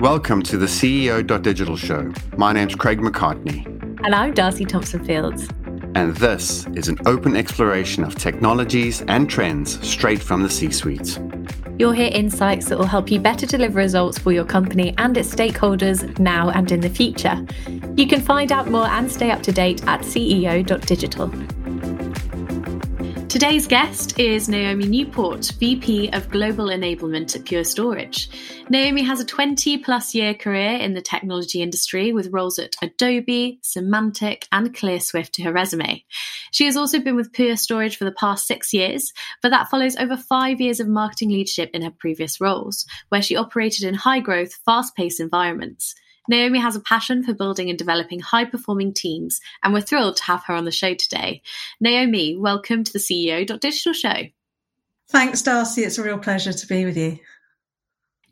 Welcome to the CEO.digital show. My name's Craig McCartney. And I'm Darcy Thompson Fields. And this is an open exploration of technologies and trends straight from the C suite. You'll hear insights that will help you better deliver results for your company and its stakeholders now and in the future. You can find out more and stay up to date at ceo.digital. Today's guest is Naomi Newport, VP of Global Enablement at Pure Storage. Naomi has a 20 plus year career in the technology industry with roles at Adobe, Symantec, and ClearSwift to her resume. She has also been with Pure Storage for the past six years, but that follows over five years of marketing leadership in her previous roles, where she operated in high growth, fast paced environments. Naomi has a passion for building and developing high performing teams, and we're thrilled to have her on the show today. Naomi, welcome to the CEO.digital show. Thanks, Darcy. It's a real pleasure to be with you.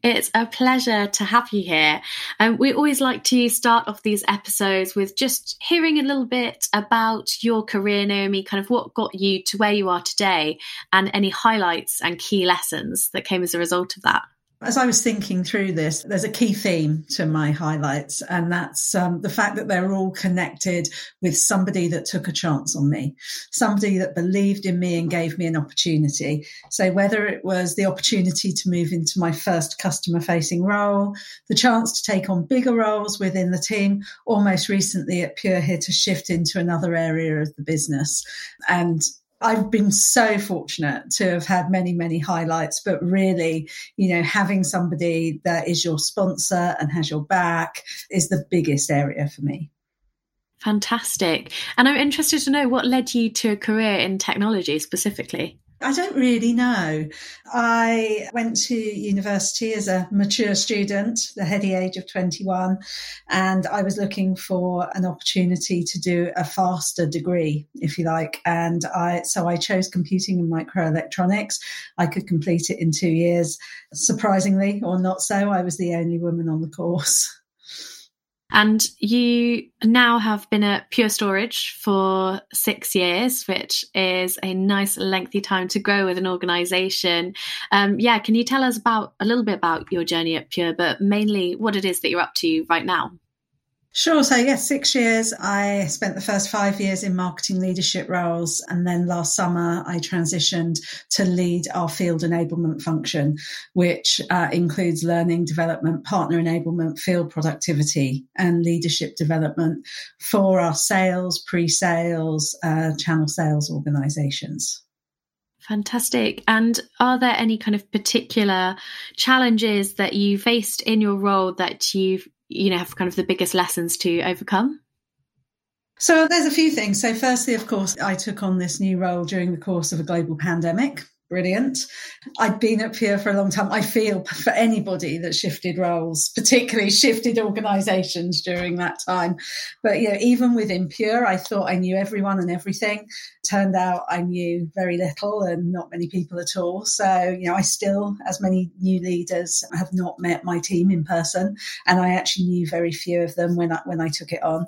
It's a pleasure to have you here. Um, we always like to start off these episodes with just hearing a little bit about your career, Naomi, kind of what got you to where you are today, and any highlights and key lessons that came as a result of that. As I was thinking through this, there's a key theme to my highlights, and that's um, the fact that they're all connected with somebody that took a chance on me, somebody that believed in me and gave me an opportunity. So, whether it was the opportunity to move into my first customer facing role, the chance to take on bigger roles within the team, or most recently at Pure here to shift into another area of the business. And I've been so fortunate to have had many, many highlights, but really, you know, having somebody that is your sponsor and has your back is the biggest area for me. Fantastic. And I'm interested to know what led you to a career in technology specifically. I don't really know. I went to university as a mature student, the heady age of 21, and I was looking for an opportunity to do a faster degree, if you like. And I, so I chose computing and microelectronics. I could complete it in two years. Surprisingly, or not so, I was the only woman on the course. And you now have been at Pure Storage for six years, which is a nice lengthy time to grow with an organization. Um, yeah, can you tell us about a little bit about your journey at Pure, but mainly what it is that you're up to right now? Sure. So, yes, six years. I spent the first five years in marketing leadership roles. And then last summer, I transitioned to lead our field enablement function, which uh, includes learning, development, partner enablement, field productivity, and leadership development for our sales, pre sales, uh, channel sales organizations. Fantastic. And are there any kind of particular challenges that you faced in your role that you've you know have kind of the biggest lessons to overcome? So there's a few things. So firstly, of course, I took on this new role during the course of a global pandemic brilliant. I'd been at Pure for a long time. I feel for anybody that shifted roles, particularly shifted organizations during that time. But, you know, even within Pure, I thought I knew everyone and everything. Turned out I knew very little and not many people at all. So, you know, I still, as many new leaders, have not met my team in person. And I actually knew very few of them when I, when I took it on.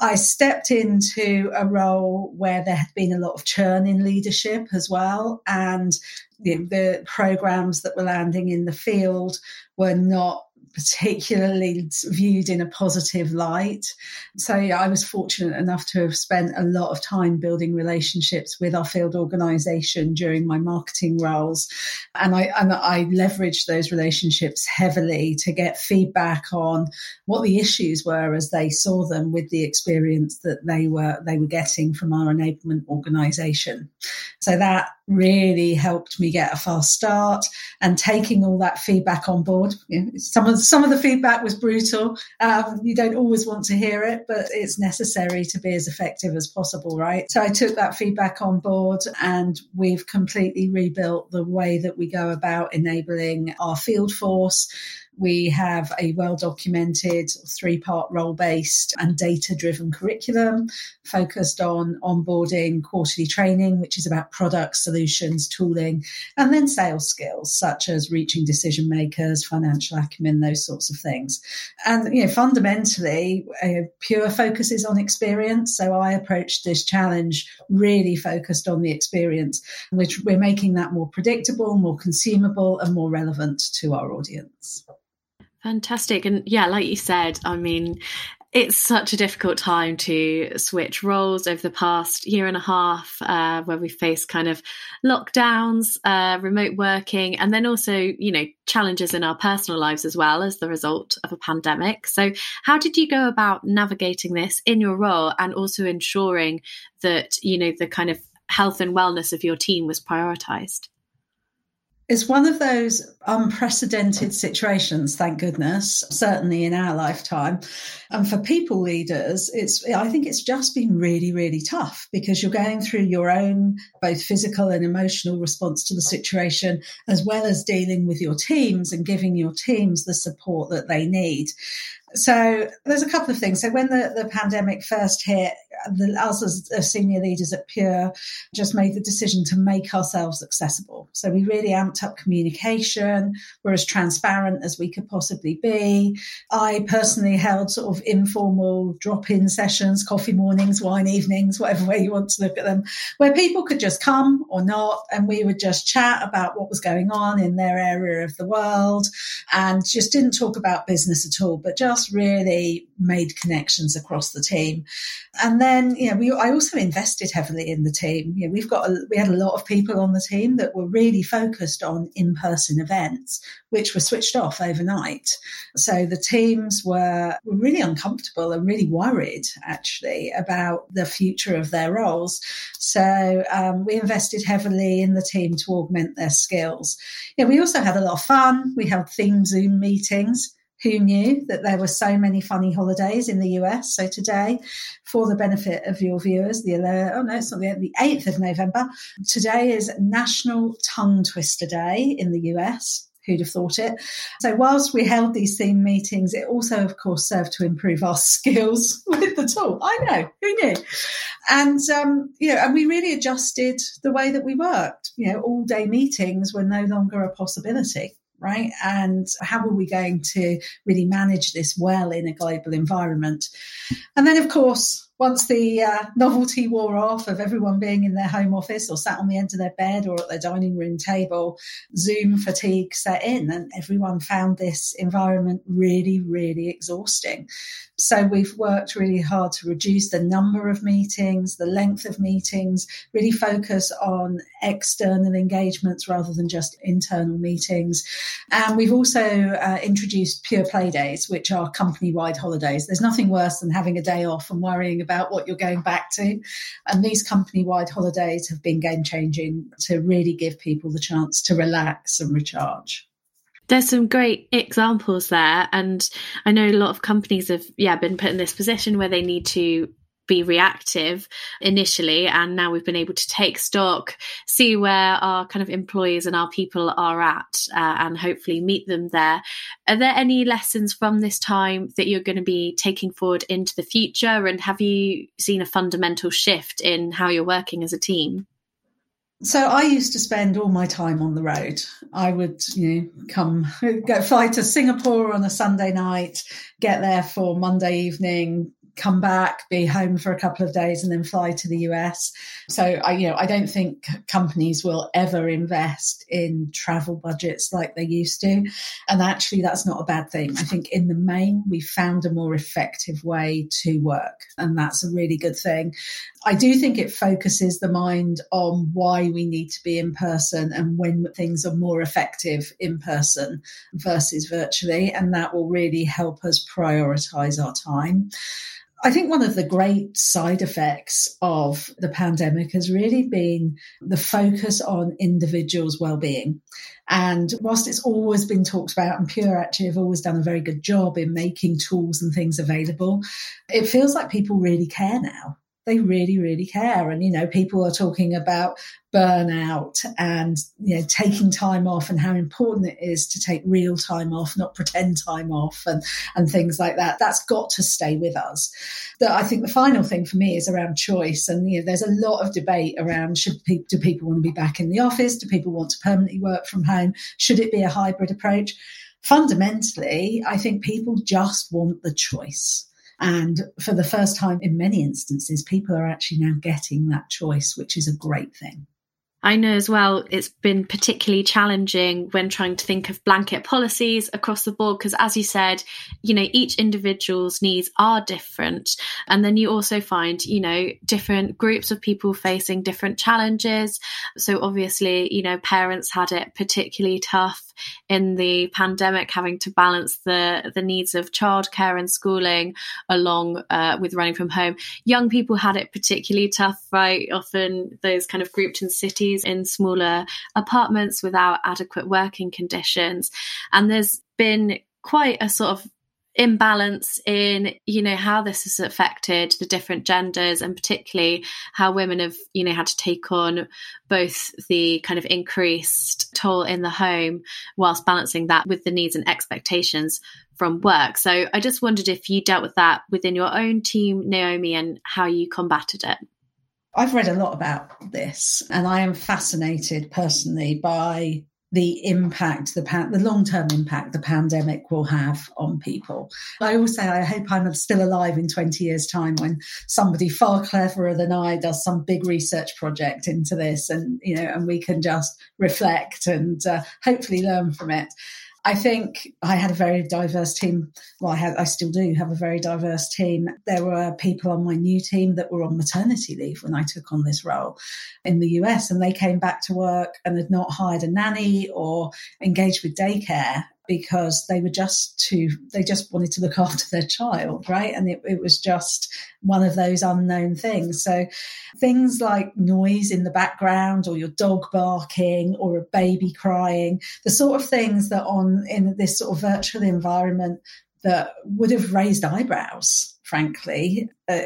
I stepped into a role where there had been a lot of churn in leadership as well. And you know, mm. the programs that were landing in the field were not particularly viewed in a positive light. So yeah, I was fortunate enough to have spent a lot of time building relationships with our field organisation during my marketing roles, and I and I leveraged those relationships heavily to get feedback on what the issues were as they saw them with the experience that they were they were getting from our enablement organisation. So that really helped me get a fast start and taking all that feedback on board. You know, some of some of the feedback was brutal. Um, you don't always want to hear it, but it's necessary to be as effective as possible, right? So I took that feedback on board and we've completely rebuilt the way that we go about enabling our field force We have a well documented three part role based and data driven curriculum focused on onboarding, quarterly training, which is about products, solutions, tooling, and then sales skills such as reaching decision makers, financial acumen, those sorts of things. And, you know, fundamentally, uh, Pure focuses on experience. So I approached this challenge really focused on the experience, which we're making that more predictable, more consumable, and more relevant to our audience. Fantastic. And yeah, like you said, I mean, it's such a difficult time to switch roles over the past year and a half, uh, where we face kind of lockdowns, uh, remote working, and then also, you know, challenges in our personal lives as well as the result of a pandemic. So, how did you go about navigating this in your role and also ensuring that, you know, the kind of health and wellness of your team was prioritized? It's one of those unprecedented situations, thank goodness, certainly in our lifetime. And for people leaders, it's, I think it's just been really, really tough because you're going through your own both physical and emotional response to the situation, as well as dealing with your teams and giving your teams the support that they need. So there's a couple of things. So when the, the pandemic first hit, the, us as senior leaders at Pure just made the decision to make ourselves accessible. So we really amped up communication. We're as transparent as we could possibly be. I personally held sort of informal drop-in sessions, coffee mornings, wine evenings, whatever way you want to look at them, where people could just come or not, and we would just chat about what was going on in their area of the world, and just didn't talk about business at all, but just just really made connections across the team. And then, you know, we, I also invested heavily in the team. You know, we've got, a, we had a lot of people on the team that were really focused on in-person events, which were switched off overnight. So the teams were, were really uncomfortable and really worried actually about the future of their roles. So um, we invested heavily in the team to augment their skills. Yeah, we also had a lot of fun. We held theme Zoom meetings who knew that there were so many funny holidays in the US? So today, for the benefit of your viewers, the oh no, it's not the, the 8th of November. Today is National Tongue Twister Day in the US. Who'd have thought it? So, whilst we held these theme meetings, it also, of course, served to improve our skills with the tool. I know, who knew? And, um, you know, and we really adjusted the way that we worked. You know, all day meetings were no longer a possibility right? And how are we going to really manage this well in a global environment? And then, of course, once the uh, novelty wore off of everyone being in their home office or sat on the end of their bed or at their dining room table, Zoom fatigue set in and everyone found this environment really, really exhausting. So we've worked really hard to reduce the number of meetings, the length of meetings, really focus on external engagements rather than just internal meetings. And we've also uh, introduced pure play days, which are company wide holidays. There's nothing worse than having a day off and worrying about what you're going back to. And these company wide holidays have been game changing to really give people the chance to relax and recharge there's some great examples there and i know a lot of companies have yeah been put in this position where they need to be reactive initially and now we've been able to take stock see where our kind of employees and our people are at uh, and hopefully meet them there. Are there any lessons from this time that you're going to be taking forward into the future? And have you seen a fundamental shift in how you're working as a team? So I used to spend all my time on the road. I would, you know, come go fly to Singapore on a Sunday night, get there for Monday evening, come back, be home for a couple of days, and then fly to the US. So I, you know, I don't think companies will ever invest in travel budgets like they used to. And actually, that's not a bad thing. I think in the main, we found a more effective way to work, and that's a really good thing. I do think it focuses the mind on why we need to be in person and when things are more effective in person versus virtually. And that will really help us prioritize our time. I think one of the great side effects of the pandemic has really been the focus on individuals' well-being. And whilst it's always been talked about, and Pure actually have always done a very good job in making tools and things available, it feels like people really care now they really, really care. And, you know, people are talking about burnout and, you know, taking time off and how important it is to take real time off, not pretend time off and, and things like that. That's got to stay with us. But I think the final thing for me is around choice. And, you know, there's a lot of debate around should do people want to be back in the office? Do people want to permanently work from home? Should it be a hybrid approach? Fundamentally, I think people just want the choice. And for the first time in many instances, people are actually now getting that choice, which is a great thing. I know as well it's been particularly challenging when trying to think of blanket policies across the board because as you said, you know, each individual's needs are different. And then you also find, you know, different groups of people facing different challenges. So obviously, you know, parents had it particularly tough in the pandemic, having to balance the the needs of childcare and schooling along uh, with running from home. Young people had it particularly tough, right? Often those kind of grouped in cities in smaller apartments without adequate working conditions, and there's been quite a sort of imbalance in you know how this has affected the different genders and particularly how women have you know had to take on both the kind of increased toll in the home whilst balancing that with the needs and expectations from work. So i just wondered if you dealt with that within your own team naomi and how you combated it. I've read a lot about this, and I am fascinated personally by the impact, the, the long term impact the pandemic will have on people. I always say, I hope I'm still alive in 20 years' time when somebody far cleverer than I does some big research project into this, and you know, and we can just reflect and uh, hopefully learn from it. I think I had a very diverse team. Well, I I still do have a very diverse team. There were people on my new team that were on maternity leave when I took on this role in the US, and they came back to work and had not hired a nanny or engaged with daycare because they were just too they just wanted to look after their child right? And it, it, was just one of those unknown things. So things like noise in the background or your dog barking or a baby crying the sort of things that on in this sort of virtual environment that would have raised eyebrows frankly, uh,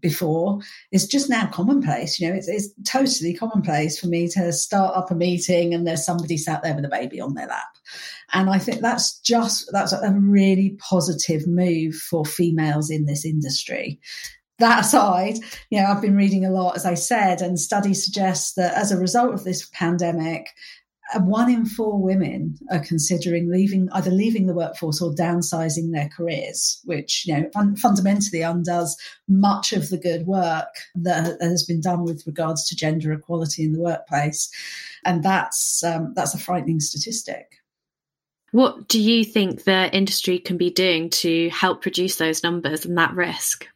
before is just now commonplace. You know, it's, it's, totally commonplace for me to start up a meeting and there's somebody sat there with a baby on their lap. And I think that's just, that's a really positive move for females in this industry. That aside, you know, I've been reading a lot, as I said, and studies suggest that as a result of this pandemic, one in four women are considering leaving either leaving the workforce or downsizing their careers, which you know fun- fundamentally undoes much of the good work that has been done with regards to gender equality in the workplace, and that's um, that's a frightening statistic. What do you think the industry can be doing to help reduce those numbers and that risk?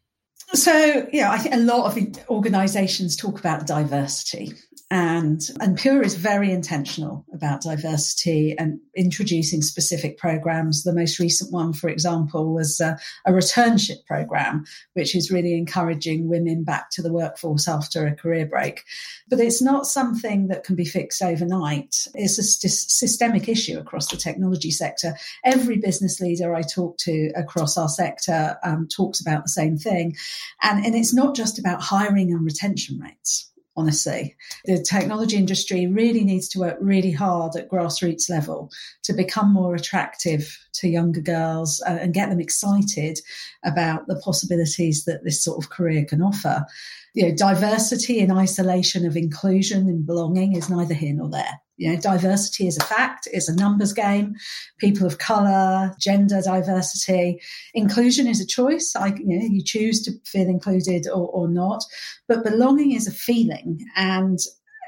So, yeah, I think a lot of organizations talk about diversity and and Pure is very intentional about diversity and introducing specific programs. The most recent one, for example, was a, a returnship program, which is really encouraging women back to the workforce after a career break. But it's not something that can be fixed overnight. It's a st- systemic issue across the technology sector. Every business leader I talk to across our sector um, talks about the same thing, and and it's not just about hiring and retention rates honestly. The technology industry really needs to work really hard at grassroots level to become more attractive to younger girls uh, and get them excited about the possibilities that this sort of career can offer. You know, diversity in isolation of inclusion and belonging is neither here nor there. You know, diversity is a fact, it's a numbers game. People of color, gender diversity, inclusion is a choice. I, you know, you choose to feel included or, or not, but belonging is a feeling. And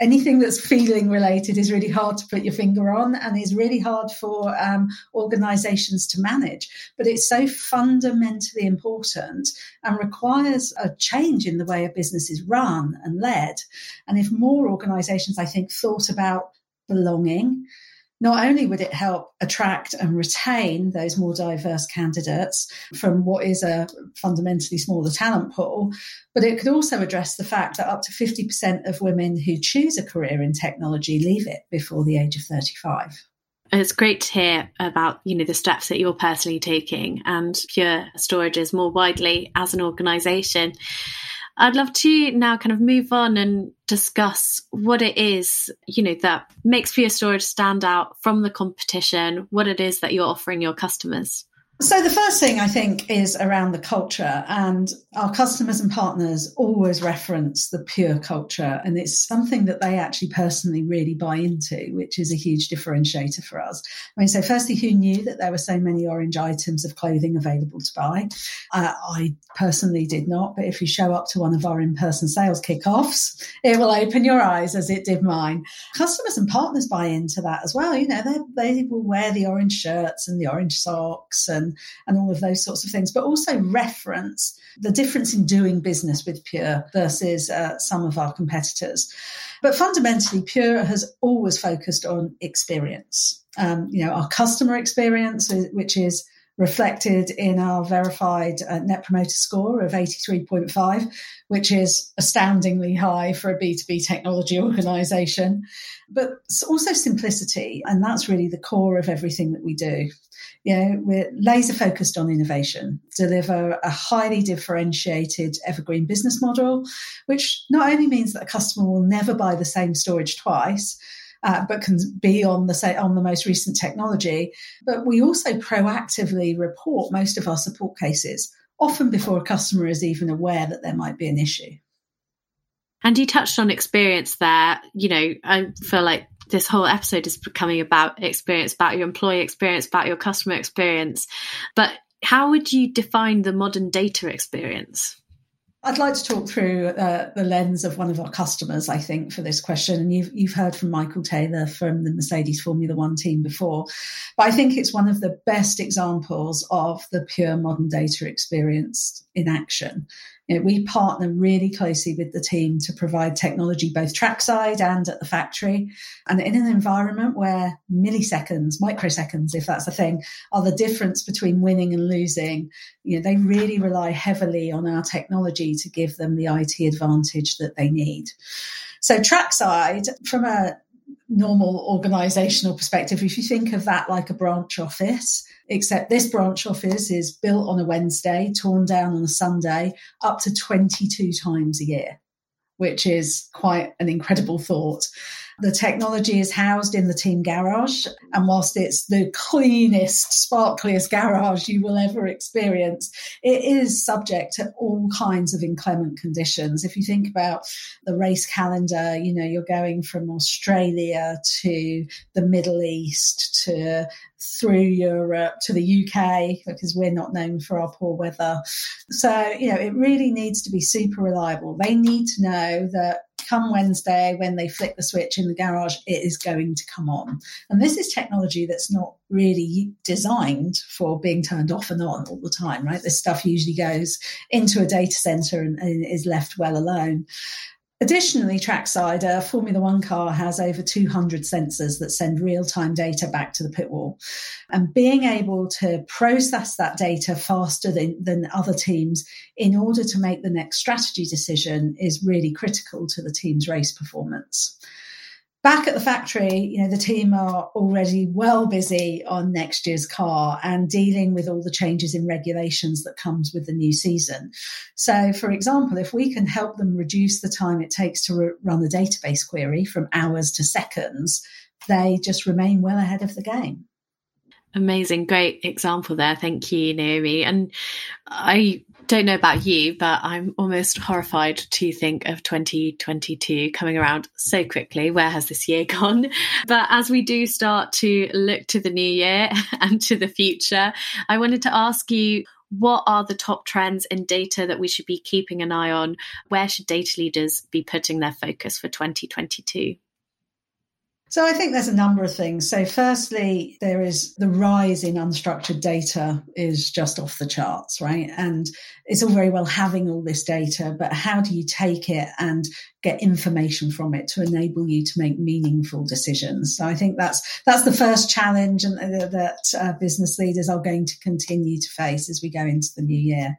anything that's feeling related is really hard to put your finger on and is really hard for um, organizations to manage. But it's so fundamentally important and requires a change in the way a business is run and led. And if more organizations, I think, thought about belonging. Not only would it help attract and retain those more diverse candidates from what is a fundamentally smaller talent pool, but it could also address the fact that up to 50% of women who choose a career in technology leave it before the age of 35 it's great to hear about you know the steps that you're personally taking and pure storages more widely as an organization I'd love to now kind of move on and discuss what it is, you know, that makes Pure Storage stand out from the competition, what it is that you're offering your customers. So, the first thing I think is around the culture, and our customers and partners always reference the pure culture, and it's something that they actually personally really buy into, which is a huge differentiator for us. I mean, so firstly, who knew that there were so many orange items of clothing available to buy? Uh, I personally did not, but if you show up to one of our in person sales kickoffs, it will open your eyes as it did mine. Customers and partners buy into that as well. You know, they, they will wear the orange shirts and the orange socks and and, all of those sorts of things, but also reference the difference in doing business with Pure versus uh, some of our competitors. But fundamentally, Pure has always focused on experience. Um, you know, our customer experience, which is reflected in our verified uh, net promoter score of 83.5, which is astoundingly high for a B2B technology organization, but also simplicity. And that's really the core of everything that we do. You know, we're laser focused on innovation, deliver a highly differentiated evergreen business model, which not only means that a customer will never buy the same storage twice, uh, but can be on the say on the most recent technology. But we also proactively report most of our support cases, often before a customer is even aware that there might be an issue. And you touched on experience there. You know, I feel like this whole episode is becoming about experience, about your employee experience, about your customer experience. But how would you define the modern data experience? I'd like to talk through uh, the lens of one of our customers, I think, for this question. And you've, you've heard from Michael Taylor from the Mercedes Formula One team before. But I think it's one of the best examples of the pure modern data experience in action. You know, we partner really closely with the team to provide technology both trackside and at the factory. And in an environment where milliseconds, microseconds, if that's a thing, are the difference between winning and losing, you know, they really rely heavily on our technology to give them the IT advantage that they need. So trackside, from a normal organizational perspective, if you think of that like a branch office, except this branch office is built on a Wednesday, torn down on a Sunday, up to 22 times a year, which is quite an incredible thought. The technology is housed in the team garage. And whilst it's the cleanest, sparkliest garage you will ever experience, it is subject to all kinds of inclement conditions. If you think about the race calendar, you know, you're going from Australia to the Middle East to through Europe to the UK because we're not known for our poor weather. So, you know, it really needs to be super reliable. They need to know that come Wednesday, when they flick the switch in the garage, it is going to come on. And this is technology that's not really designed for being turned off and on all the time, right? This stuff usually goes into a data center and, and is left well alone. Additionally, trackside, a Formula One car has over 200 sensors that send real time data back to the pit wall. And being able to process that data faster than, than other teams in order to make the next strategy decision is really critical to the team's race performance back at the factory, you know, the team are already well busy on next year's car and dealing with all the changes in regulations that comes with the new season. So, for example, if we can help them reduce the time it takes to re- run a database query from hours to seconds, they just remain well ahead of the game. Amazing, great example there. Thank you, Naomi. And I don't know about you, but I'm almost horrified to think of 2022 coming around so quickly. Where has this year gone? But as we do start to look to the new year and to the future, I wanted to ask you what are the top trends in data that we should be keeping an eye on? Where should data leaders be putting their focus for 2022? So I think there's a number of things. So firstly, there is the rise in unstructured data is just off the charts, right? And it's all very well having all this data, but how do you take it and get information from it to enable you to make meaningful decisions? So I think that's that's the first challenge and uh, that uh, business leaders are going to continue to face as we go into the new year.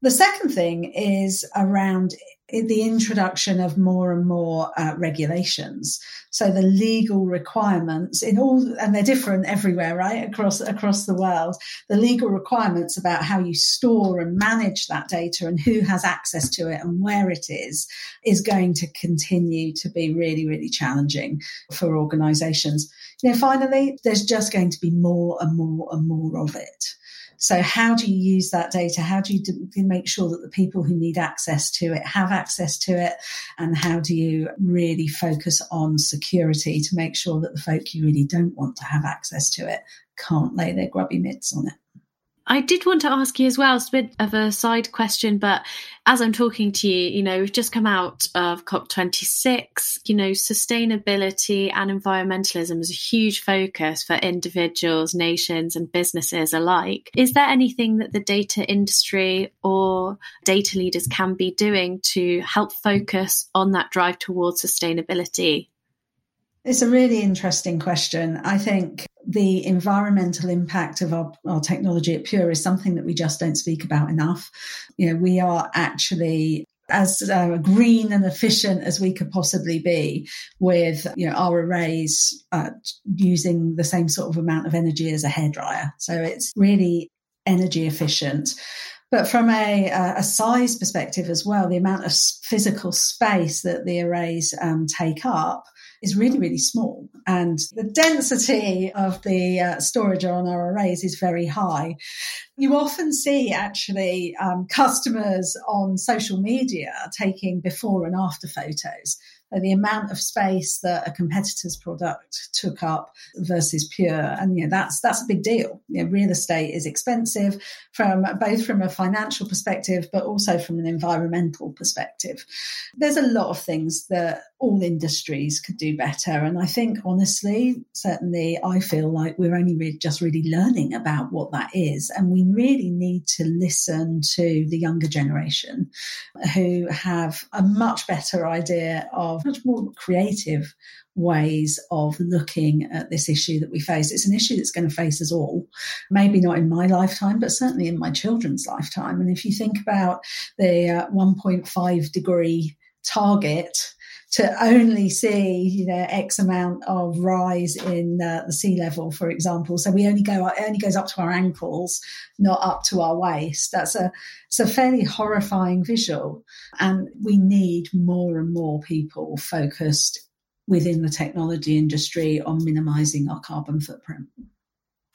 The second thing is around the introduction of more and more uh, regulations. So the legal requirements in all, and they're different everywhere, right? Across, across the world, the legal requirements about how you store and manage that data and who has access to it and where it is, is going to continue to be really, really challenging for organizations. You know, finally, there's just going to be more and more and more of it. So, how do you use that data? How do you make sure that the people who need access to it have access to it? And how do you really focus on security to make sure that the folk you really don't want to have access to it can't lay their grubby mitts on it? I did want to ask you as well, it's a bit of a side question, but as I'm talking to you, you know, we've just come out of COP26. You know, sustainability and environmentalism is a huge focus for individuals, nations, and businesses alike. Is there anything that the data industry or data leaders can be doing to help focus on that drive towards sustainability? It's a really interesting question. I think the environmental impact of our, our technology at Pure is something that we just don't speak about enough. You know, we are actually as uh, green and efficient as we could possibly be with you know our arrays uh, using the same sort of amount of energy as a hairdryer so it's really energy efficient but from a, a size perspective as well the amount of physical space that the arrays um, take up is really, really small. And the density of the uh, storage on our arrays is very high. You often see actually um, customers on social media taking before and after photos the amount of space that a competitor's product took up versus pure. And you know that's that's a big deal. You know, real estate is expensive from both from a financial perspective but also from an environmental perspective. There's a lot of things that all industries could do better and i think honestly certainly i feel like we're only just really learning about what that is and we really need to listen to the younger generation who have a much better idea of much more creative ways of looking at this issue that we face. It's an issue that's going to face us all, maybe not in my lifetime, but certainly in my children's lifetime. And if you think about the uh, 1.5 degree target, to only see, you know, X amount of rise in uh, the sea level, for example. So we only go, it only goes up to our ankles, not up to our waist. That's a, it's a fairly horrifying visual. And we need more and more people focused within the technology industry on minimizing our carbon footprint.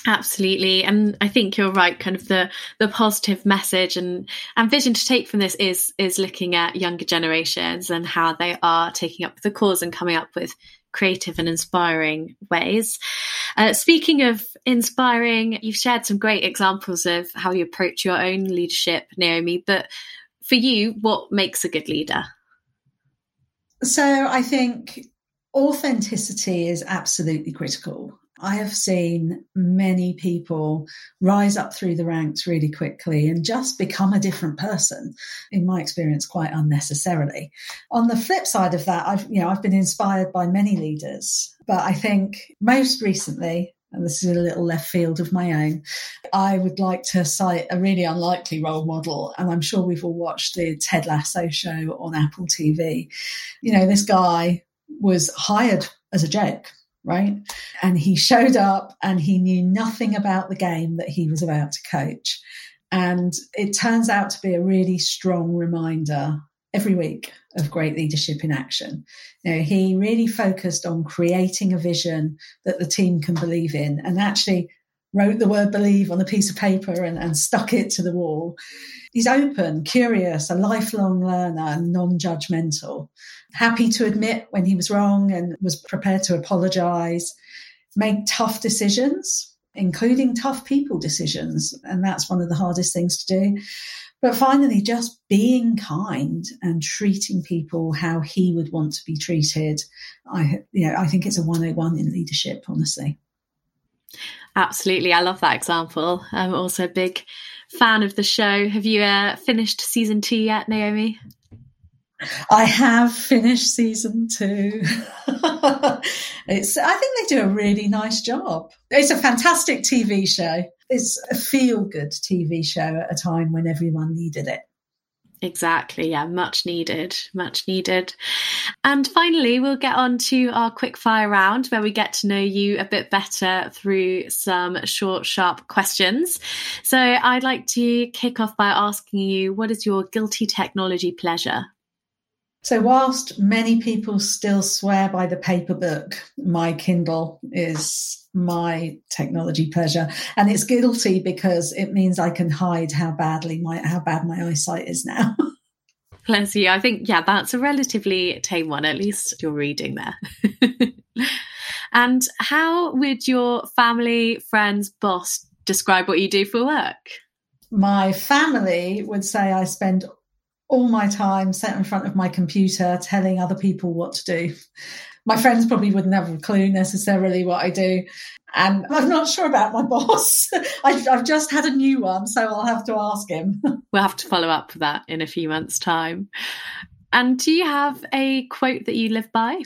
Absolutely. And I think you're right, kind of the the positive message and, and vision to take from this is is looking at younger generations and how they are taking up the cause and coming up with creative and inspiring ways. Uh, speaking of inspiring, you've shared some great examples of how you approach your own leadership, Naomi. But for you, what makes a good leader? So I think authenticity is absolutely critical. I have seen many people rise up through the ranks really quickly and just become a different person, in my experience, quite unnecessarily. On the flip side of that, I've, you know, I've been inspired by many leaders, but I think most recently, and this is a little left field of my own, I would like to cite a really unlikely role model. And I'm sure we've all watched the Ted Lasso show on Apple TV. You know, this guy was hired as a joke right? And he showed up and he knew nothing about the game that he was about to coach. And it turns out to be a really strong reminder every week of great leadership in action. You know, he really focused on creating a vision that the team can believe in and actually wrote the word believe on a piece of paper and, and stuck it to the wall. He's open, curious, a lifelong learner, and non judgmental. Happy to admit when he was wrong and was prepared to apologize, make tough decisions, including tough people decisions. And that's one of the hardest things to do. But finally, just being kind and treating people how he would want to be treated. I, you know, I think it's a 101 in leadership, honestly. Absolutely. I love that example. I'm also a big fan of the show. Have you uh, finished season two yet, Naomi? I have finished season two. it's I think they do a really nice job. It's a fantastic TV show. It's a feel good TV show at a time when everyone needed it. Exactly. Yeah, much needed. Much needed. And finally, we'll get on to our quick fire round where we get to know you a bit better through some short, sharp questions. So I'd like to kick off by asking you what is your guilty technology pleasure? So, whilst many people still swear by the paper book, my Kindle is my technology pleasure, and it's guilty because it means I can hide how badly my how bad my eyesight is now. Bless you. I think yeah, that's a relatively tame one. At least you're reading there. and how would your family, friends, boss describe what you do for work? My family would say I spend all my time sat in front of my computer telling other people what to do. My friends probably wouldn't have a clue necessarily what I do. And I'm not sure about my boss. I've, I've, just had a new one, so I'll have to ask him. We'll have to follow up with that in a few months' time. And do you have a quote that you live by?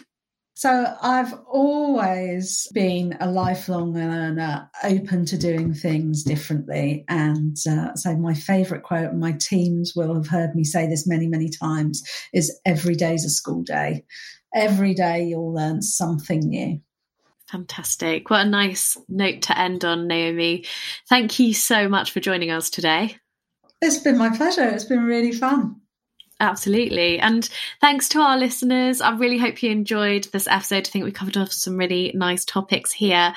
So I've always been a lifelong learner, open to doing things differently. And uh, so my favourite quote, and my teams will have heard me say this many, many times, is every day's a school day. Every day you'll learn something new. Fantastic. What a nice note to end on, Naomi. Thank you so much for joining us today. It's been my pleasure. It's been really fun. Absolutely. And thanks to our listeners. I really hope you enjoyed this episode. I think we covered off some really nice topics here.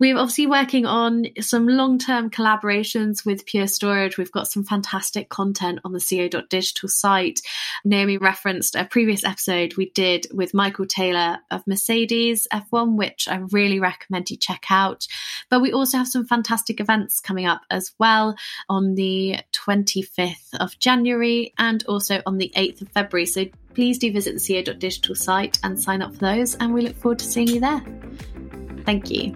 We're obviously working on some long term collaborations with Pure Storage. We've got some fantastic content on the ceo.digital site. Naomi referenced a previous episode we did with Michael Taylor of Mercedes F1, which I really recommend you check out. But we also have some fantastic events coming up as well on the 25th of January and also on the 8th of February. So please do visit the ceo.digital site and sign up for those. And we look forward to seeing you there. Thank you.